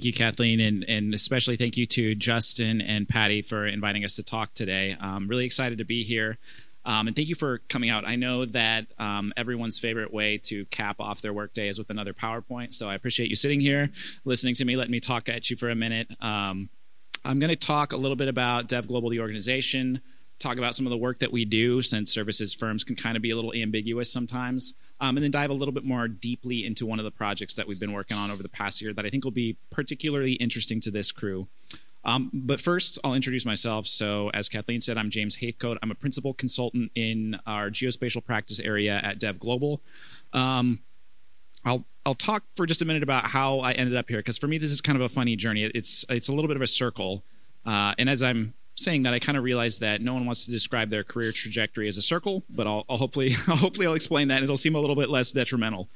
Thank you, Kathleen, and, and especially thank you to Justin and Patty for inviting us to talk today. I'm really excited to be here. Um, and thank you for coming out. I know that um, everyone's favorite way to cap off their workday is with another PowerPoint. So I appreciate you sitting here, listening to me, letting me talk at you for a minute. Um, I'm going to talk a little bit about Dev Global, the organization, talk about some of the work that we do, since services firms can kind of be a little ambiguous sometimes, um, and then dive a little bit more deeply into one of the projects that we've been working on over the past year that I think will be particularly interesting to this crew. Um, but first, I'll introduce myself. So, as Kathleen said, I'm James Heathcoat. I'm a principal consultant in our geospatial practice area at Dev Global. Um, I'll I'll talk for just a minute about how I ended up here because for me this is kind of a funny journey. It's it's a little bit of a circle, uh, and as I'm saying that, I kind of realized that no one wants to describe their career trajectory as a circle, but I'll, I'll hopefully hopefully I'll explain that. It'll seem a little bit less detrimental.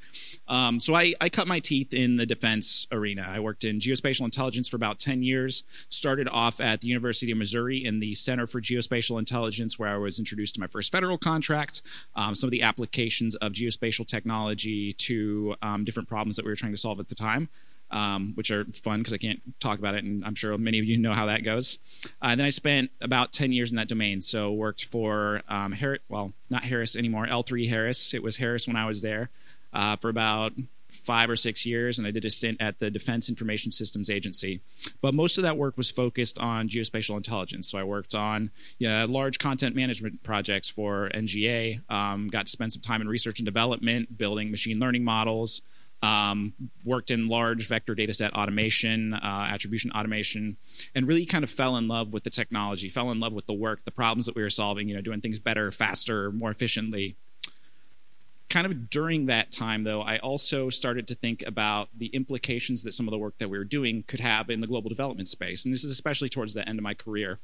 Um, so I, I cut my teeth in the defense arena. I worked in geospatial intelligence for about 10 years. Started off at the University of Missouri in the Center for Geospatial Intelligence, where I was introduced to my first federal contract, um, some of the applications of geospatial technology to um, different problems that we were trying to solve at the time um, which are fun because I can't talk about it, and I'm sure many of you know how that goes. Uh, and then I spent about 10 years in that domain. So worked for um, Harris, well, not Harris anymore, L3 Harris. It was Harris when I was there uh, for about five or six years, and I did a stint at the Defense Information Systems Agency. But most of that work was focused on geospatial intelligence. So I worked on you know, large content management projects for NGA, um, got to spend some time in research and development, building machine learning models. Um, worked in large vector dataset automation, uh, attribution automation, and really kind of fell in love with the technology, fell in love with the work, the problems that we were solving, you know, doing things better, faster, more efficiently. Kind of during that time, though, I also started to think about the implications that some of the work that we were doing could have in the global development space. And this is especially towards the end of my career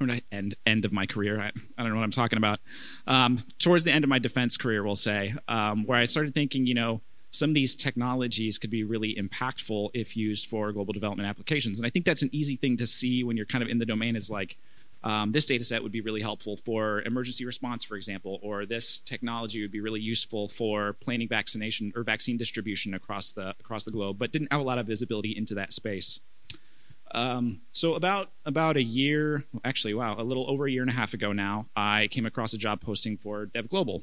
or end end of my career. I, I don't know what I'm talking about. Um, towards the end of my defense career, we'll say, um, where I started thinking, you know, some of these technologies could be really impactful if used for global development applications. And I think that's an easy thing to see when you're kind of in the domain is like, um, this data set would be really helpful for emergency response, for example, or this technology would be really useful for planning vaccination or vaccine distribution across the across the globe, but didn't have a lot of visibility into that space. Um, so about about a year, actually, wow, a little over a year and a half ago now, I came across a job posting for Dev Global,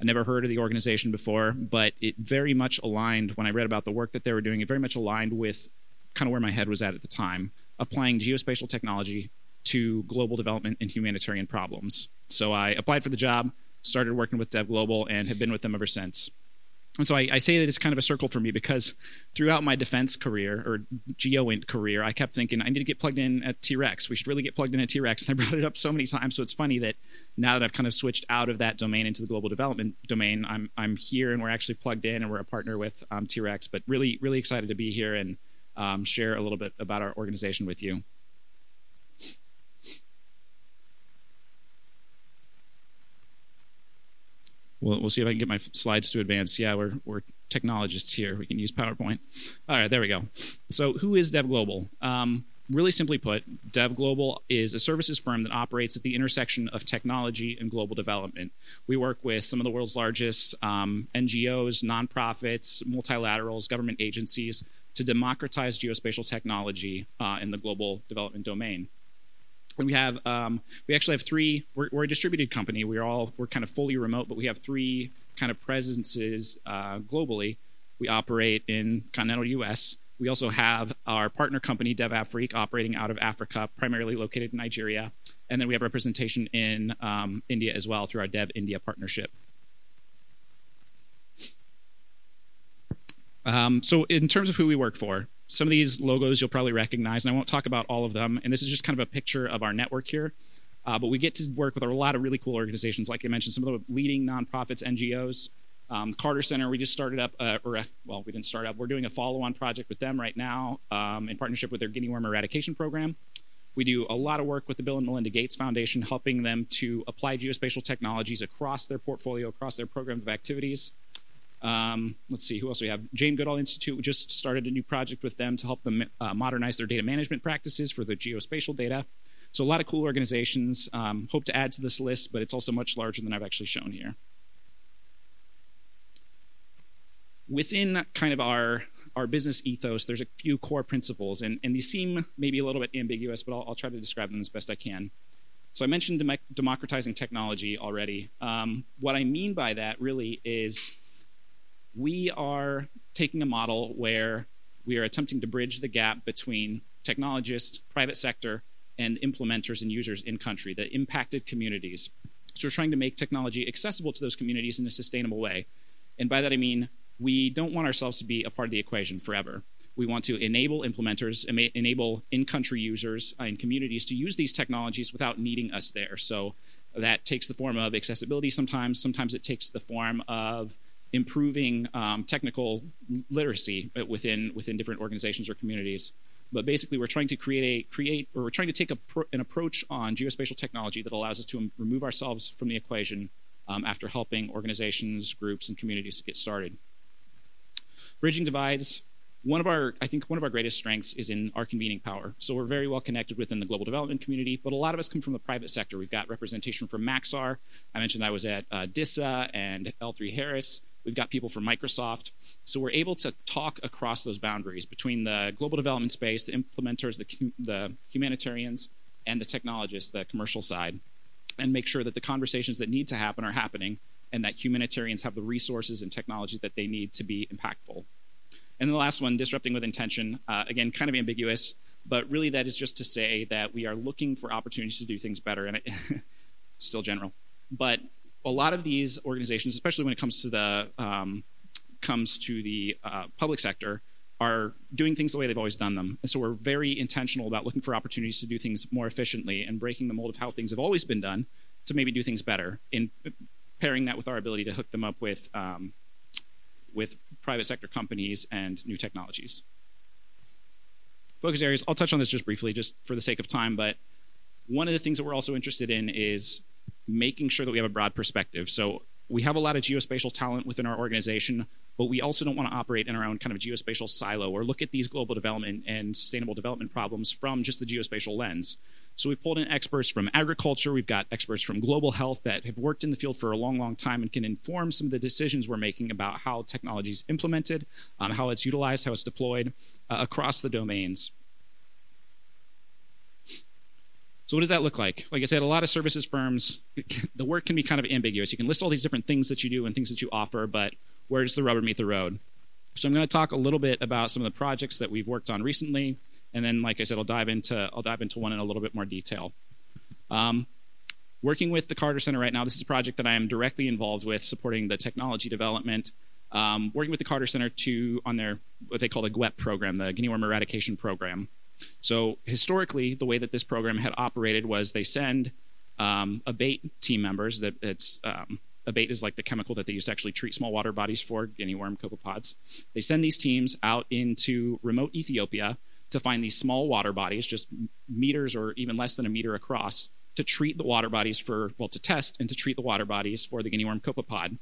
I never heard of the organization before, but it very much aligned when I read about the work that they were doing. It very much aligned with kind of where my head was at at the time, applying geospatial technology to global development and humanitarian problems. So I applied for the job, started working with Dev Global, and have been with them ever since. And so I, I, say that it's kind of a circle for me because throughout my defense career or GeoInt career, I kept thinking I need to get plugged in at T-Rex. We should really get plugged in at T-Rex. And I brought it up so many times. So it's funny that now that I've kind of switched out of that domain into the global development domain, I'm I'm here and we're actually plugged in and we're a partner with um, T-Rex. But really really excited to be here and um, share a little bit about our organization with you. We'll, we'll see if I can get my slides to advance. Yeah, we're, we're technologists here. We can use PowerPoint. All right, there we go. So, who is Dev Global? Um, really simply put, Dev Global is a services firm that operates at the intersection of technology and global development. We work with some of the world's largest um, NGOs, nonprofits, multilaterals, government agencies to democratize geospatial technology uh, in the global development domain. We have um, we actually have three. We're, we're, a distributed company. We're all we're kind of fully remote, but we have three kind of presences uh, globally. We operate in continental U.S. We also have our partner company, DevAfrique, operating out of Africa, primarily located in Nigeria, and then we have representation in um, India as well through our Dev India partnership. Um, so, in terms of who we work for, some of these logos you'll probably recognize, and I won't talk about all of them. And this is just kind of a picture of our network here. Uh, but we get to work with a lot of really cool organizations, like I mentioned, some of the leading nonprofits, NGOs. Um, Carter Center, we just started up, uh, or uh, well, we didn't start up. We're doing a follow-on project with them right now um, in partnership with their guinea worm eradication program. We do a lot of work with the Bill and Melinda Gates Foundation, helping them to apply geospatial technologies across their portfolio, across their program of activities. Um, let's see, who else we have? Jane Goodall Institute. We just started a new project with them to help them uh, modernize their data management practices for the geospatial data. So a lot of cool organizations. Um, hope to add to this list, but it's also much larger than I've actually shown here. Within kind of our our business ethos, there's a few core principles, and, and these seem maybe a little bit ambiguous, but I'll, I'll try to describe them as best I can. So I mentioned dem- democratizing technology already. Um, what I mean by that really is we are taking a model where we are attempting to bridge the gap between technologists, private sector, and implementers and users in country, the impacted communities. So we're trying to make technology accessible to those communities in a sustainable way. And by that I mean we don't want ourselves to be a part of the equation forever. We want to enable implementers, enable in country users uh, and communities to use these technologies without needing us there. So that takes the form of accessibility sometimes, sometimes it takes the form of improving um, technical literacy within, within different organizations or communities. But basically, we're trying to create a create, or we're trying to take pro, an approach on geospatial technology that allows us to remove ourselves from the equation um, after helping organizations, groups, and communities get started. Bridging divides. One of our, I think, one of our greatest strengths is in our convening power. So we're very well connected within the global development community, but a lot of us come from the private sector. We've got representation from Maxar. I mentioned I was at uh, DISA and L3 Harris. We've got people from Microsoft. So we're able to talk across those boundaries between the global development space, the implementers, the, the humanitarians, and the technologists, the commercial side, and make sure that the conversations that need to happen are happening and that humanitarians have the resources and technology that they need to be impactful. And the last one, disrupting with intention, uh, again, kind of ambiguous, but really that is just to say that we are looking for opportunities to do things better, and it, still general. But a lot of these organizations, especially when it comes to the um, comes to the uh, public sector, are doing things the way they've always done them. And so we're very intentional about looking for opportunities to do things more efficiently and breaking the mold of how things have always been done to maybe do things better. In pairing that with our ability to hook them up with um, with private sector companies and new technologies. Focus areas. I'll touch on this just briefly, just for the sake of time. But one of the things that we're also interested in is making sure that we have a broad perspective. So we have a lot of geospatial talent within our organization, but we also don't want to operate in our own kind of geospatial silo or look at these global development and sustainable development problems from just the geospatial lens. So we've pulled in experts from agriculture, we've got experts from global health that have worked in the field for a long, long time and can inform some of the decisions we're making about how technology is implemented, um, how it's utilized, how it's deployed uh, across the domains. So what does that look like? Like I said, a lot of services firms, the work can be kind of ambiguous. You can list all these different things that you do and things that you offer, but where does the rubber meet the road? So I'm going to talk a little bit about some of the projects that we've worked on recently, and then, like I said, I'll dive into I'll dive into one in a little bit more detail. Um, working with the Carter Center right now, this is a project that I am directly involved with, supporting the technology development. Um, working with the Carter Center to on their what they call the GWEP program, the Guinea Worm Eradication Program. So historically, the way that this program had operated was they send um, ABATE team members. That it's um, ABATE is like the chemical that they use to actually treat small water bodies for guinea worm copepods. They send these teams out into remote Ethiopia to find these small water bodies, just meters or even less than a meter across, to treat the water bodies for well to test and to treat the water bodies for the guinea worm copepod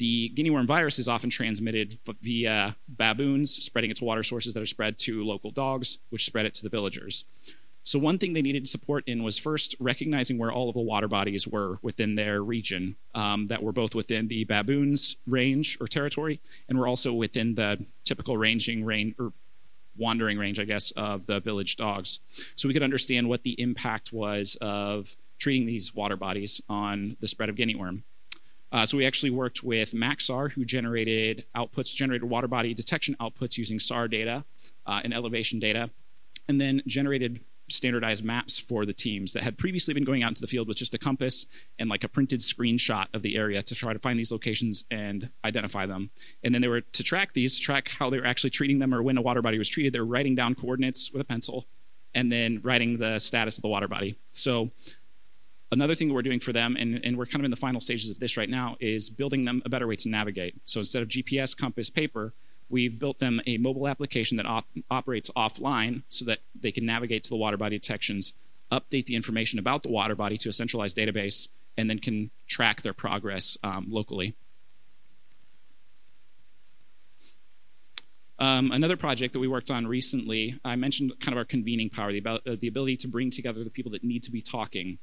the guinea worm virus is often transmitted via baboons, spreading it to water sources that are spread to local dogs, which spread it to the villagers. So, one thing they needed support in was first recognizing where all of the water bodies were within their region, um, that were both within the baboons' range or territory, and were also within the typical ranging range or wandering range, I guess, of the village dogs. So, we could understand what the impact was of treating these water bodies on the spread of guinea worm. Uh, so we actually worked with Maxar, who generated outputs, generated water body detection outputs using SAR data uh, and elevation data, and then generated standardized maps for the teams that had previously been going out into the field with just a compass and like a printed screenshot of the area to try to find these locations and identify them. And then they were to track these, track how they were actually treating them or when a water body was treated. They were writing down coordinates with a pencil and then writing the status of the water body. So Another thing that we're doing for them, and, and we're kind of in the final stages of this right now, is building them a better way to navigate. So instead of GPS, compass, paper, we've built them a mobile application that op- operates offline so that they can navigate to the water body detections, update the information about the water body to a centralized database, and then can track their progress um, locally. Um, another project that we worked on recently, I mentioned kind of our convening power, the, about, uh, the ability to bring together the people that need to be talking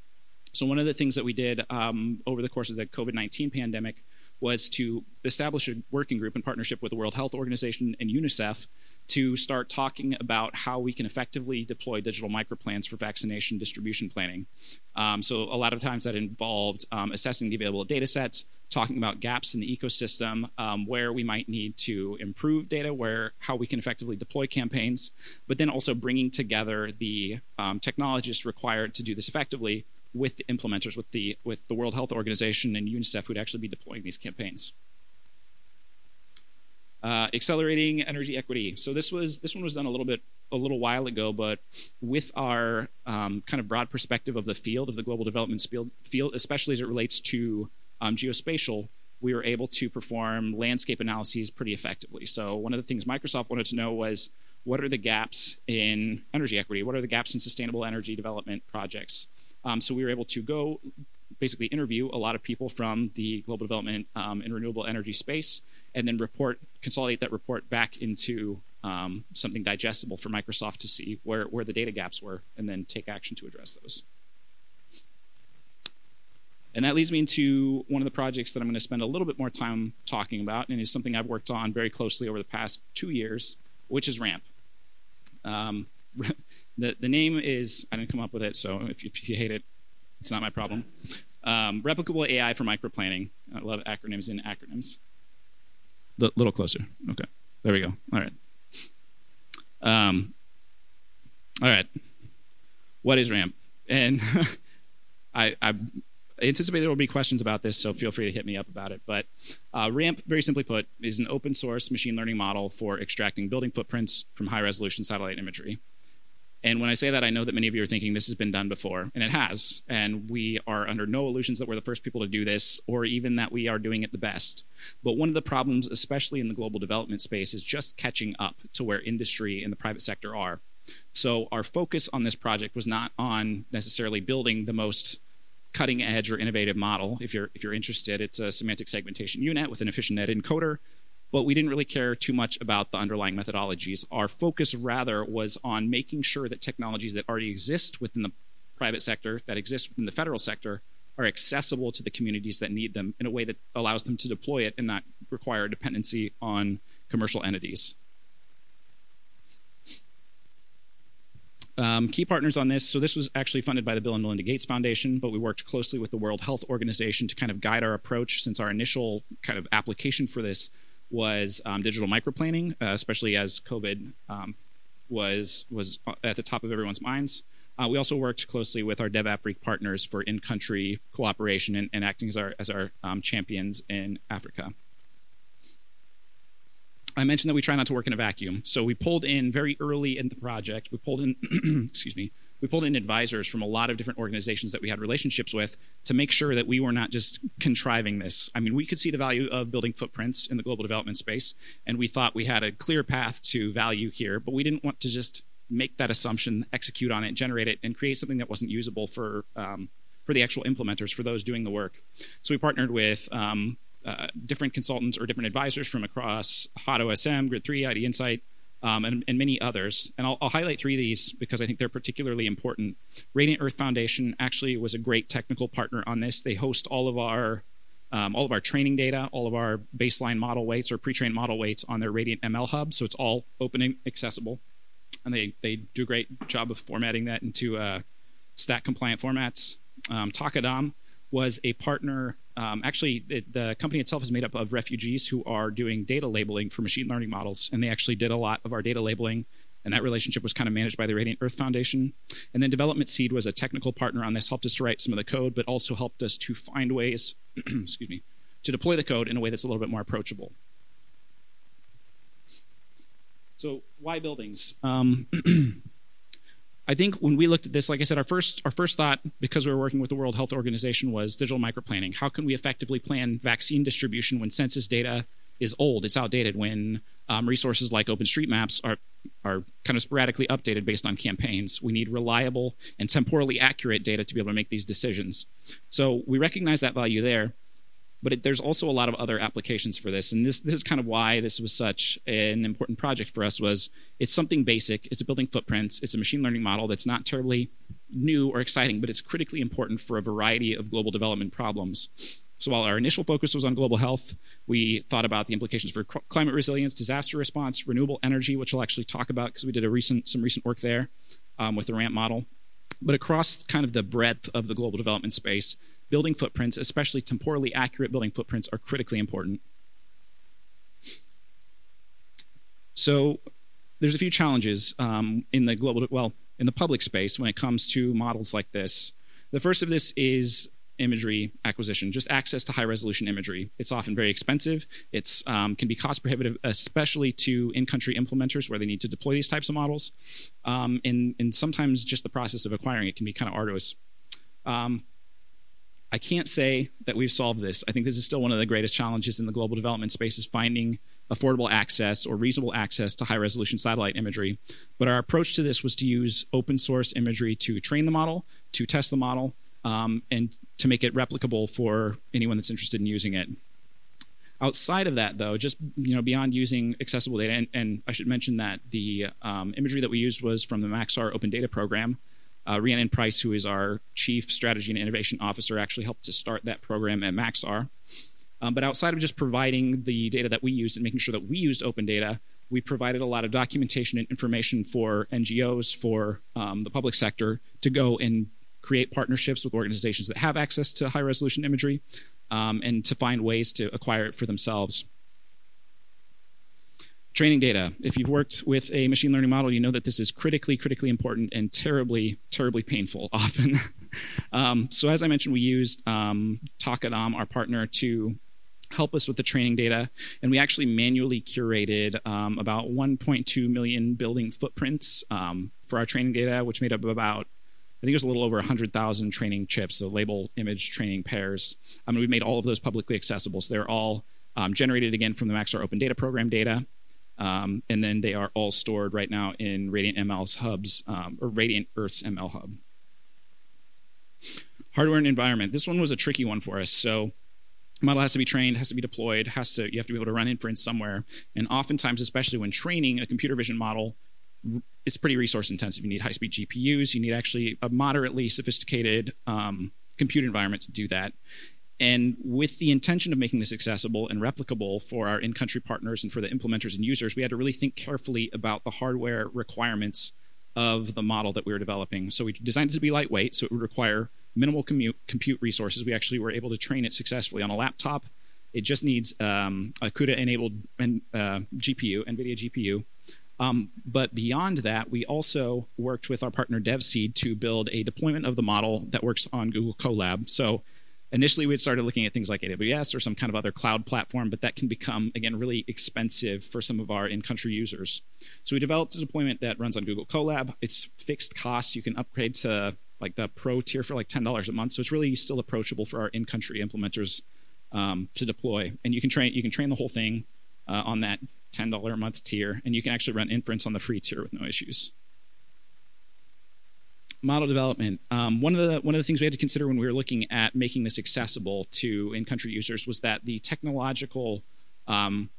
so one of the things that we did um, over the course of the COVID 19 pandemic was to establish a working group in partnership with the World Health Organization and UNICEF to start talking about how we can effectively deploy digital microplans for vaccination distribution planning. Um, so a lot of times that involved um, assessing the available data sets, talking about gaps in the ecosystem, um, where we might need to improve data, where how we can effectively deploy campaigns, but then also bringing together the um, technologists required to do this effectively with the implementers, with the with the World Health Organization and UNICEF, who'd actually be deploying these campaigns. Uh, accelerating energy equity. So this was this one was done a little bit a little while ago, but with our um, kind of broad perspective of the field of the global development field, especially as it relates to um, geospatial, we were able to perform landscape analyses pretty effectively. So one of the things Microsoft wanted to know was what are the gaps in energy equity? What are the gaps in sustainable energy development projects? Um, so we were able to go basically interview a lot of people from the global development um, and renewable energy space and then report consolidate that report back into um, something digestible for microsoft to see where, where the data gaps were and then take action to address those. And that leads me into one of the projects that i'm going to spend a little bit more time talking about and is something i've worked on very closely over the past two years which is ramp. Um, the, the name is i didn't come up with it so if, if you hate it it's not my problem um, replicable AI for microplanning. I love acronyms in acronyms. A little closer. Okay. There we go. All right. Um, all right. What is RAMP? And I, I, anticipate there will be questions about this, so feel free to hit me up about it. But uh, RAMP, very simply put, is an open source machine learning model for extracting building footprints from high resolution satellite imagery. And when I say that, I know that many of you are thinking this has been done before, and it has. And we are under no illusions that we're the first people to do this, or even that we are doing it the best. But one of the problems, especially in the global development space, is just catching up to where industry and the private sector are. So our focus on this project was not on necessarily building the most cutting edge or innovative model. If you're if you're interested, it's a semantic segmentation U-Net with an EfficientNet encoder but we didn't really care too much about the underlying methodologies. Our focus rather was on making sure that technologies that already exist within the private sector, that exist within the federal sector, are accessible to the communities that need them in a way that allows them to deploy it and not require dependency on commercial entities. Um, key partners on this. So this was actually funded by the Bill and Melinda Gates Foundation, but we worked closely with the World Health Organization to kind of guide our approach since our initial kind of application for this was um, digital microplanning, uh, especially as COVID um, was was at the top of everyone's minds. Uh, we also worked closely with our DevAfrique partners for in-country cooperation and, and, acting as our as our um, champions in Africa. I mentioned that we try not to work in a vacuum, so we pulled in very early in the project. We pulled in, excuse me, we pulled in advisors from a lot of different organizations that we had relationships with to make sure that we were not just contriving this. I mean, we could see the value of building footprints in the global development space, and we thought we had a clear path to value here, but we didn't want to just make that assumption, execute on it, generate it, and create something that wasn't usable for um, for the actual implementers, for those doing the work. So we partnered with um, uh, different consultants or different advisors from across Hot OSM, Grid 3, ID Insight, um, and, and, many others. And I'll, I'll, highlight three of these because I think they're particularly important. Radiant Earth Foundation actually was a great technical partner on this. They host all of our um, all of our training data, all of our baseline model weights or pre-trained model weights on their Radiant ML hub, so it's all open and accessible. And they they do a great job of formatting that into uh, STAC compliant formats. Um, Taqadam was a partner. Um, actually, it, the company itself is made up of refugees who are doing data labeling for machine learning models, and they actually did a lot of our data labeling. And that relationship was kind of managed by the Radiant Earth Foundation. And then Development Seed was a technical partner on this, helped us to write some of the code, but also helped us to find ways, excuse me, to deploy the code in a way that's a little bit more approachable. So, why buildings? Um, I think when we looked at this, like I said, our first our first thought, because we were working with the World Health Organization, was digital microplanning. How can we effectively plan vaccine distribution when census data is old, it's outdated, when um, resources like OpenStreetMaps are are kind of sporadically updated based on campaigns. We need reliable and temporally accurate data to be able to make these decisions. So we recognize that value there but it, there's also a lot of other applications for this. And this, this is kind of why this was such an important project for us was it's something basic. It's a building footprints it's a machine learning model that's not terribly new or exciting but it's critically important for a variety of global development problems. So while our initial focus was on global health, we thought about the implications for climate resilience, disaster response, renewable energy, which I'll actually talk about because we did a recent some recent work there um, with the RAMP model. But across kind of the breadth of the global development space, building footprints, especially temporally accurate building footprints, are critically important. So there's a few challenges um, in the global, well, in the public space when it comes to models like this. The first of this is imagery acquisition, just access to high resolution imagery. It's often very expensive. It um, can be cost prohibitive, especially to in country implementers where they need to deploy these types of models. Um, and, and, sometimes just the process of acquiring it can be kind of arduous. Um, I can't say that we've solved this. I think this is still one of the greatest challenges in the global development space is finding affordable access or reasonable access to high resolution satellite imagery. But our approach to this was to use open source imagery to train the model, to test the model, um, and to make it replicable for anyone that's interested in using it. Outside of that, though, just you know, beyond using accessible data, and, and I should mention that the um, imagery that we used was from the Maxar Open Data Program. Uh, Rhiannan Price, who is our Chief Strategy and Innovation Officer, actually helped to start that program at Maxar. Um, but outside of just providing the data that we used and making sure that we used open data, we provided a lot of documentation and information for NGOs, for um, the public sector to go and create partnerships with organizations that have access to high resolution imagery um, and to find ways to acquire it for themselves. Training data. If you've worked with a machine learning model, you know that this is critically, critically important and terribly, terribly painful often. um, so, as I mentioned, we used um, Taqadam, our partner, to help us with the training data. And we actually manually curated um, about 1.2 million building footprints um, for our training data, which made up about, I think it was a little over 100,000 training chips, so label image training pairs. I mean, we made all of those publicly accessible. So they're all um, generated again from the Maxar Open Data Program data. Um, and then they are all stored right now in Radiant ML's hubs, um, or Radiant Earth's ML hub. Hardware and environment. This one was a tricky one for us. So model has to be trained, has to be deployed, has to you have to be able to run inference somewhere. And oftentimes, especially when training a computer vision model, it's pretty resource intensive. You need high speed GPUs. You need actually a moderately sophisticated um, compute environment to do that. And with the intention of making this accessible and replicable for our in country partners and for the implementers and users, we had to really think carefully about the hardware requirements of the model that we were developing. So we designed it to be lightweight, so it would require minimal commute, compute resources. We actually were able to train it successfully on a laptop. It just needs um, a CUDA-enabled uh, GPU, NVIDIA GPU. Um, but beyond that, we also worked with our partner DevSeed to build a deployment of the model that works on Google Colab. So initially we had started looking at things like AWS or some kind of other cloud platform, but that can become, again, really expensive for some of our in-country users. So we developed a deployment that runs on Google Colab. It's fixed costs. You can upgrade to like the pro tier for like $10 a month. So it's really still approachable for our in-country implementers um, to deploy. And you can train you can train the whole thing uh, on that $10 a month tier, and you can actually run inference on the free tier with no issues. Model development. Um, one of the one of the things we had to consider when we were looking at making this accessible to in-country users was that the technological um,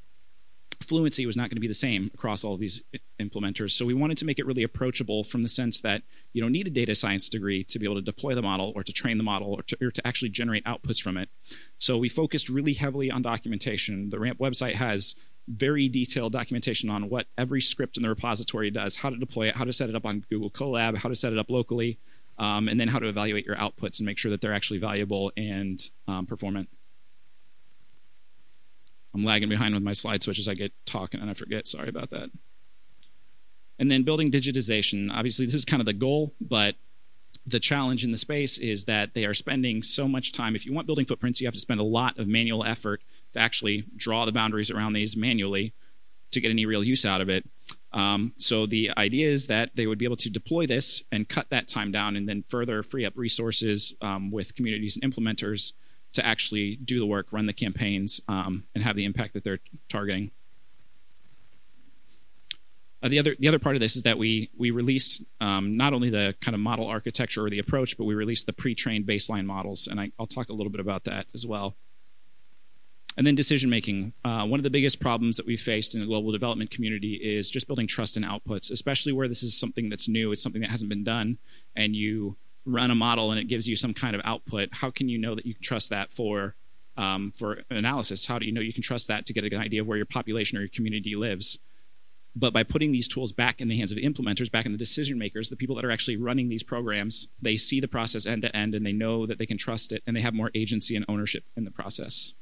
fluency was not going to be the same across all of these implementers. So we wanted to make it really approachable from the sense that you don't need a data science degree to be able to deploy the model or to train the model or to, or to actually generate outputs from it. So we focused really heavily on documentation. The RAMP website has very detailed documentation on what every script in the repository does, how to deploy it, how to set it up on Google Colab, how to set it up locally, um, and then how to evaluate your outputs and make sure that they're actually valuable and um, performant. I'm lagging behind with my slide switch as I get talking and I forget. Sorry about that. And then building digitization. Obviously, this is kind of the goal, but the challenge in the space is that they are spending so much time. If you want building footprints, you have to spend a lot of manual effort to actually draw the boundaries around these manually to get any real use out of it. Um, so the idea is that they would be able to deploy this and cut that time down and then further free up resources um, with communities and implementers to actually do the work, run the campaigns, um, and have the impact that they're targeting. Uh, the other the other part of this is that we we released um, not only the kind of model architecture or the approach, but we released the pre-trained baseline models, and I, will talk a little bit about that as well. And then decision making. Uh, one of the biggest problems that we've faced in the global development community is just building trust in outputs, especially where this is something that's new. It's something that hasn't been done, and you run a model and it gives you some kind of output, how can you know that you can trust that for um, for analysis. How do you know you can trust that to get an idea of where your population or your community lives? But by putting these tools back in the hands of implementers, back in the decision makers, the people that are actually running these programs, they see the process end to end and they know that they can trust it and they have more agency and ownership in the process.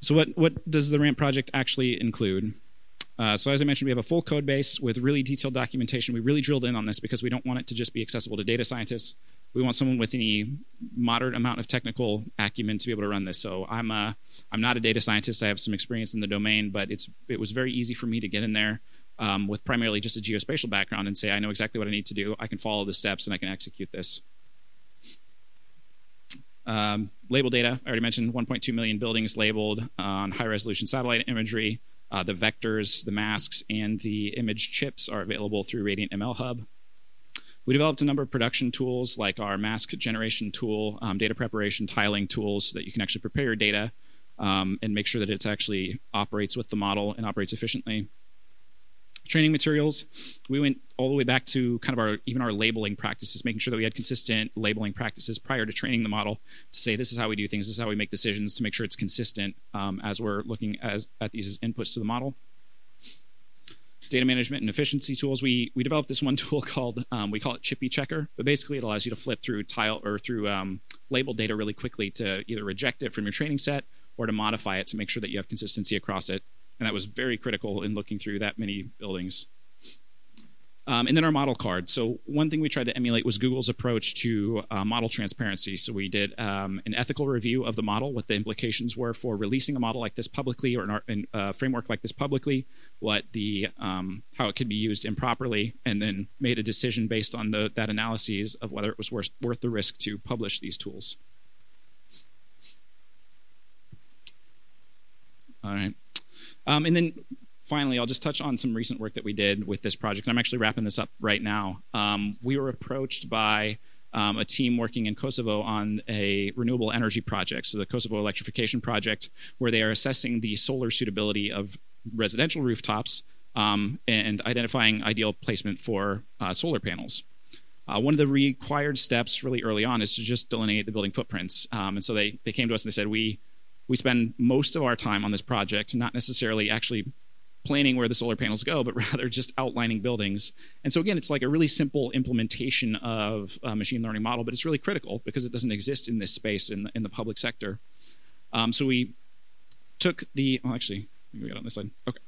So, what, what does the RAMP project actually include? Uh, so as I mentioned, we have a full code base with really detailed documentation. We really drilled in on this because we don't want it to just be accessible to data scientists. We want someone with any moderate amount of technical acumen to be able to run this. So I'm a, I'm not a data scientist. I have some experience in the domain, but it's it was very easy for me to get in there um, with primarily just a geospatial background and say I know exactly what I need to do. I can follow the steps and I can execute this. Um, label data, I already mentioned 1.2 million buildings labeled on high resolution satellite imagery. Uh, the vectors, the masks, and the image chips are available through Radiant ML Hub. We developed a number of production tools like our mask generation tool, um, data preparation, tiling tools so that you can actually prepare your data um, and make sure that it actually operates with the model and operates efficiently training materials. We went all the way back to kind of our even our labeling practices, making sure that we had consistent labeling practices prior to training the model to say this is how we do things, this is how we make decisions to make sure it's consistent um, as we're looking as, at these inputs to the model. Data management and efficiency tools. We we developed this one tool called um, we call it Chippy Checker, but basically it allows you to flip through tile or through um, label data really quickly to either reject it from your training set or to modify it to make sure that you have consistency across it and that was very critical in looking through that many buildings. Um, and then our model card. So one thing we tried to emulate was Google's approach to uh, model transparency. So we did um, an ethical review of the model, what the implications were for releasing a model like this publicly or a uh, framework like this publicly, what the um, how it could be used improperly, and then made a decision based on the, that analyses of whether it was worth, worth the risk to publish these tools. All right. Um, and then finally, I'll just touch on some recent work that we did with this project. I'm actually wrapping this up right now. Um, we were approached by um, a team working in Kosovo on a renewable energy project, so the Kosovo Electrification Project, where they are assessing the solar suitability of residential rooftops um, and identifying ideal placement for uh, solar panels. Uh, one of the required steps really early on is to just delineate the building footprints. Um, and so they, they came to us and they said, we we spend most of our time on this project not necessarily actually planning where the solar panels go, but rather just outlining buildings. And so again, it's like a really simple implementation of a machine learning model, but it's really critical because it doesn't exist in this space in the, in the public sector. Um, so we took the, oh, actually, we got on this side. Okay.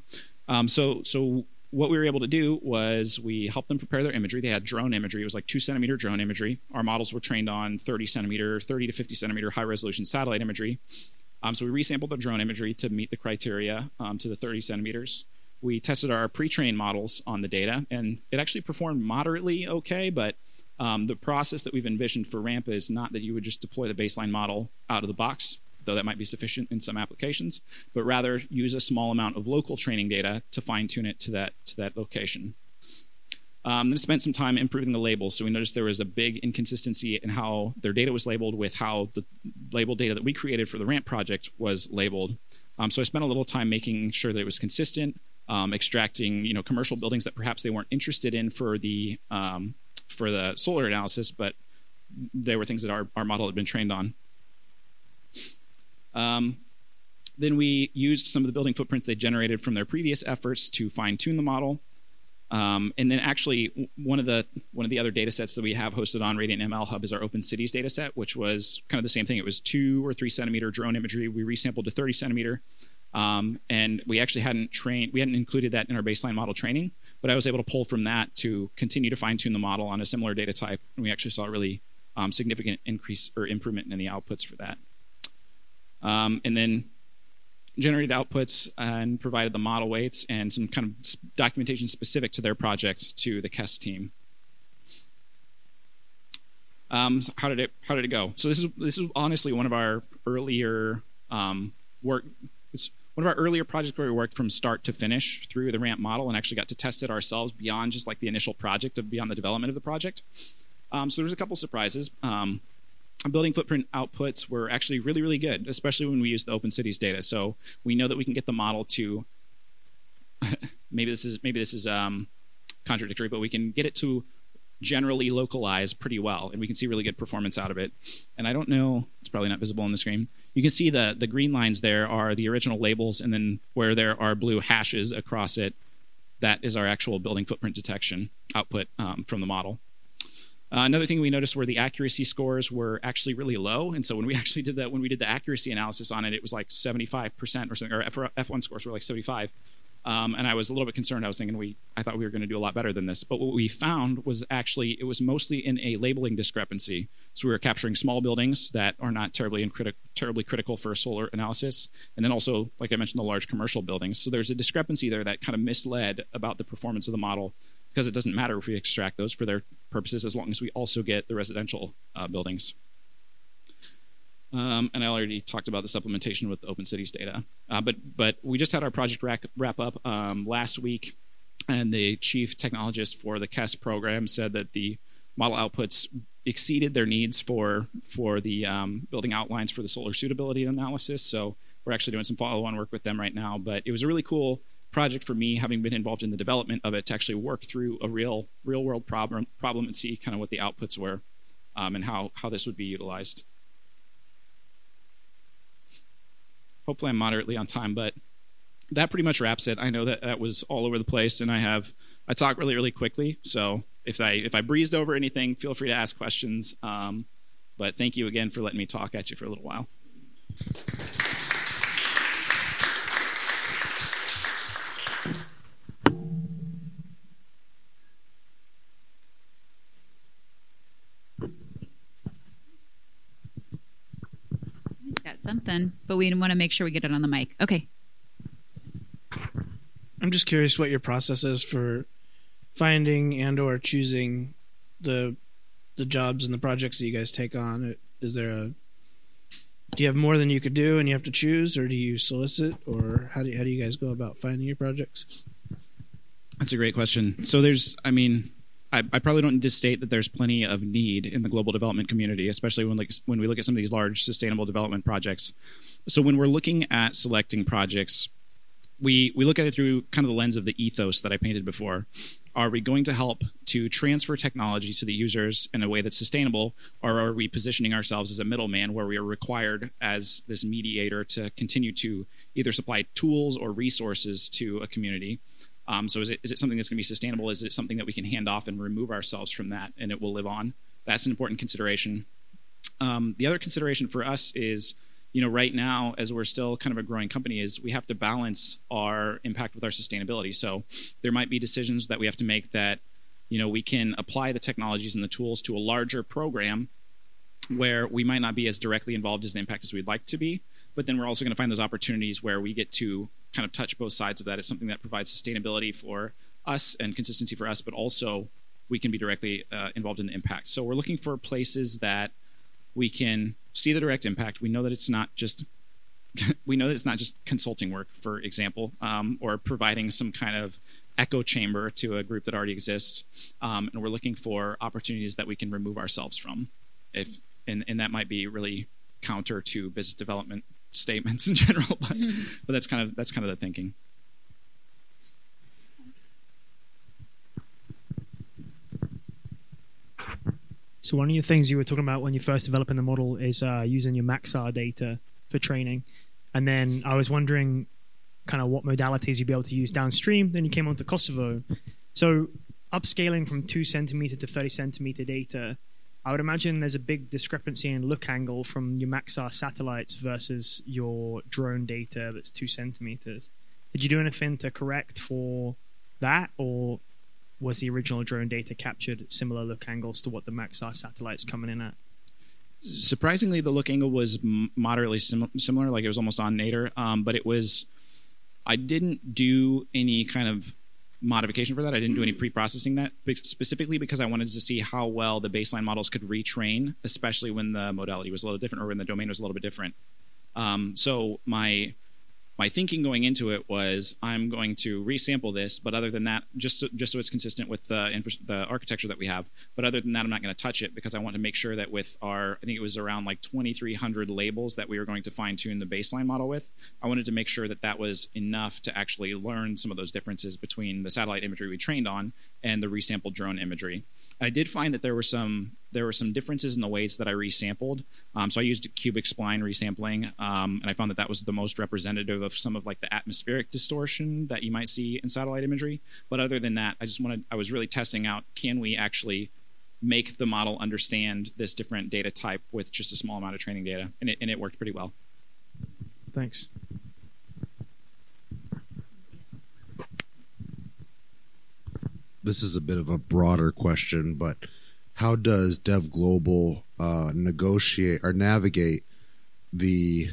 Um, so, so what we were able to do was we helped them prepare their imagery. They had drone imagery. It was like two centimeter drone imagery. Our models were trained on 30 centimeter, 30 to 50 centimeter high resolution satellite imagery. Um, so we resampled the drone imagery to meet the criteria um, to the 30 centimeters. We tested our pre-trained models on the data, and it actually performed moderately okay. But um, the process that we've envisioned for RAMP is not that you would just deploy the baseline model out of the box, though that might be sufficient in some applications, but rather use a small amount of local training data to fine-tune it to that to that location. Um, then spent some time improving the labels. So we noticed there was a big inconsistency in how their data was labeled with how the label data that we created for the RAMP project was labeled. Um, so I spent a little time making sure that it was consistent, um, extracting you know commercial buildings that perhaps they weren't interested in for the um, for the solar analysis, but they were things that our, our model had been trained on. Um, then we used some of the building footprints they generated from their previous efforts to fine tune the model. Um, and then actually one of the one of the other data sets that we have hosted on Radiant ML Hub is our Open Cities data set, which was kind of the same thing. It was two or three centimeter drone imagery. We resampled to 30 centimeter. Um, and we actually hadn't trained, we hadn't included that in our baseline model training, but I was able to pull from that to continue to fine tune the model on a similar data type. And we actually saw a really um, significant increase or improvement in the outputs for that. Um, and then generated outputs and provided the model weights and some kind of documentation specific to their project to the KESS team. Um, so how did it How did it go? So this is this is honestly one of our earlier um, work. It's one of our earlier projects where we worked from start to finish through the ramp model and actually got to test it ourselves beyond just like the initial project of beyond the development of the project. Um, so there was a couple surprises. Um, building footprint outputs were actually really, really good, especially when we use the Open Cities data. So we know that we can get the model to maybe this is maybe this is um, contradictory, but we can get it to generally localize pretty well, and we can see really good performance out of it. And I don't know, it's probably not visible on the screen. You can see the the green lines there are the original labels, and then where there are blue hashes across it, that is our actual building footprint detection output um, from the model. Uh, another thing we noticed were the accuracy scores were actually really low, and so when we actually did that, when we did the accuracy analysis on it, it was like 75% or something, or F- F1 scores were like 75. Um, and I was a little bit concerned. I was thinking we, I thought we were going to do a lot better than this. But what we found was actually it was mostly in a labeling discrepancy. So we were capturing small buildings that are not terribly criti- terribly critical for solar analysis, and then also, like I mentioned, the large commercial buildings. So there's a discrepancy there that kind of misled about the performance of the model because it doesn't matter if we extract those for their purposes as long as we also get the residential uh, buildings. Um, and I already talked about the supplementation with Open Cities data. Uh, but but we just had our project wrap, wrap up um, last week, and the chief technologist for the KESS program said that the model outputs exceeded their needs for for the um, building outlines for the solar suitability analysis. So we're actually doing some follow-on work with them right now. But it was a really cool project for me, having been involved in the development of it, to actually work through a real real world problem problem and see kind of what the outputs were um, and how how this would be utilized. hopefully I'm moderately on time, but that pretty much wraps it. I know that that was all over the place, and I have I talk really really quickly. So if I if I breezed over anything, feel free to ask questions. Um, but thank you again for letting me talk at you for a little while. Something, but we want to make sure we get it on the mic. Okay. I'm just curious what your process is for finding and or choosing the the jobs and the projects that you guys take on. Is there a do you have more than you could do and you have to choose or do you solicit or how do you, how do you guys go about finding your projects? That's a great question. So there's I mean I, I, probably don't need to state that there's plenty of need in the global development community, especially when like when we look at some of these large sustainable development projects. So when we're looking at selecting projects, we we look at it through kind of the lens of the ethos that I painted before. Are we going to help to transfer technology to the users in a way that's sustainable, or are we positioning ourselves as a middleman where we are required as this mediator to continue to either supply tools or resources to a community? Um, so is it, is it something that's going to be sustainable? Is it something that we can hand off and remove ourselves from that and it will live on? That's an important consideration. Um, the other consideration for us is, you know, right now, as we're still kind of a growing company, is we have to balance our impact with our sustainability. So there might be decisions that we have to make that, you know, we can apply the technologies and the tools to a larger program where we might not be as directly involved as the impact as we'd like to be. But then we're also going to find those opportunities where we get to kind of touch both sides of that. It's something that provides sustainability for us and consistency for us, but also we can be directly uh, involved in the impact. So we're looking for places that we can see the direct impact. We know that it's not just we know that it's not just consulting work, for example, um, or providing some kind of echo chamber to a group that already exists. Um, and we're looking for opportunities that we can remove ourselves from. If and, and that might be really counter to business development statements in general, but mm-hmm. but that's kind of that's kind of the thinking. So one of the things you were talking about when you first developing the model is uh, using your Maxar data for training, and then I was wondering kind of what modalities you'd be able to use downstream. Then you came on to Kosovo, so upscaling from two centimeter to thirty centimeter data I would imagine there's a big discrepancy in look angle from your Maxar satellites versus your drone data that's two centimeters. Did you do anything to correct for that, or was the original drone data captured at similar look angles to what the Maxar satellites coming in at? Surprisingly, the look angle was moderately sim- similar, like it was almost on nadir, um, but it was. I didn't do any kind of modification for that. I didn't do any pre-processing that specifically because I wanted to see how well the baseline models could retrain, especially when the modality was a little different or when the domain was a little bit different. Um, so my my thinking going into it was I'm going to resample this, but other than that, just so, just so it's consistent with the the architecture that we have. But other than that, I'm not going to touch it because I want to make sure that with our I think it was around like 2,300 labels that we were going to fine tune the baseline model with. I wanted to make sure that that was enough to actually learn some of those differences between the satellite imagery we trained on and the resampled drone imagery. I did find that there were some there were some differences in the ways that I resampled. Um, so I used cubic spline resampling, um, and I found that that was the most representative of some of like the atmospheric distortion that you might see in satellite imagery. But other than that, I just wanted I was really testing out can we actually make the model understand this different data type with just a small amount of training data, and it, and it worked pretty well. Thanks. This is a bit of a broader question, but how does DevGlobal uh, negotiate or navigate the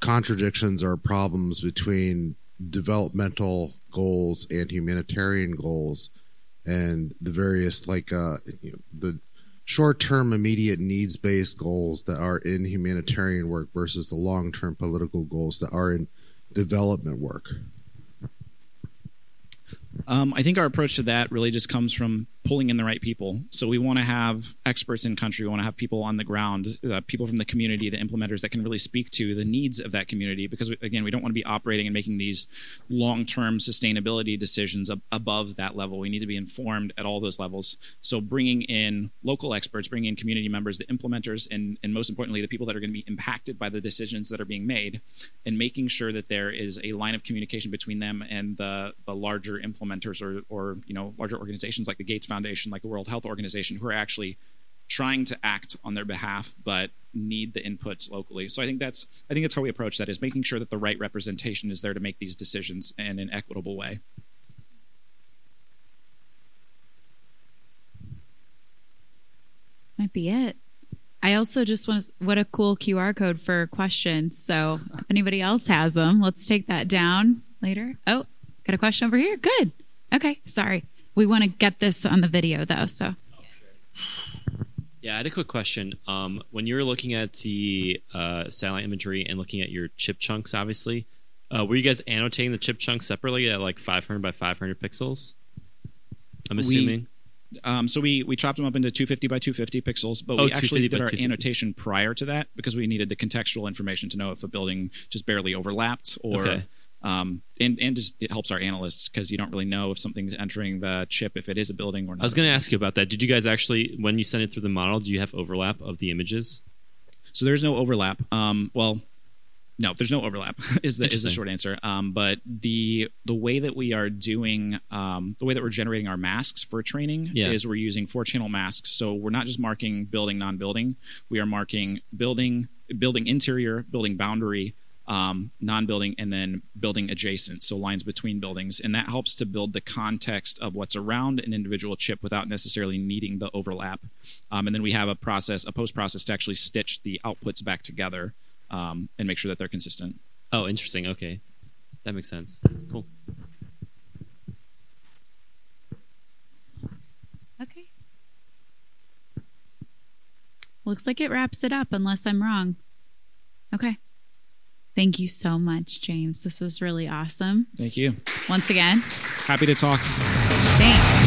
contradictions or problems between developmental goals and humanitarian goals and the various like uh, you know, the short-term immediate needs-based goals that are in humanitarian work versus the long-term political goals that are in development work um, I think our approach to that really just comes from pulling in the right people. So we want to have experts in country. We want to have people on the ground, uh, people from the community, the implementers that can really speak to the needs of that community. Because again, we don't want to be operating and making these long-term sustainability decisions ab- above that level. We need to be informed at all those levels. So bringing in local experts, bringing in community members, the implementers, and and most importantly, the people that are going to be impacted by the decisions that are being made, and making sure that there is a line of communication between them and the the larger implementers or or you know larger organizations like the Gates Foundation, like the World Health Organization, who are actually trying to act on their behalf, but need the inputs locally. So I think that's I think that's how we approach that is making sure that the right representation is there to make these decisions in an equitable way. Might be it. I also just want to, what a cool QR code for questions. So if anybody else has them, let's take that down later. Oh, got a question over here. Good. Okay. Sorry. We want to get this on the video though. So Yeah, I had a quick question. Um, when you were looking at the uh, satellite imagery and looking at your chip chunks, obviously, uh, were you guys annotating the chip chunks separately at like 500 by 500 pixels? I'm We- assuming. Um, so we we chopped them up into 250 by 250 pixels, but Oh, we actually did our annotation prior to that because we needed the contextual information to know if a building just barely overlapped or. Okay. Um, and and just it helps our analysts because you don't really know if something's entering the chip if it is a building or not. I was going to ask you about that. Did you guys actually, when you sent it through the model, do you have overlap of the images? So there's no overlap. Um, well, no, there's no overlap. is the is the short answer. Um, but the the way that we are doing um, the way that we're generating our masks for training Yeah. is we're using four channel masks. So we're not just marking building non building. We are marking building building interior, building boundary. Um, non-building and then building adjacent so lines between buildings and that helps to build the context of what's around an individual chip without necessarily needing the overlap um, and then we have a process a post process to actually stitch the outputs back together um, and make sure that they're consistent. Oh, interesting. Okay. That makes sense. Cool. Okay. Looks like it wraps it up, unless I'm wrong. Okay. Thank you so much, James. This was really awesome. Thank you. Once again, Happy to talk. thanks.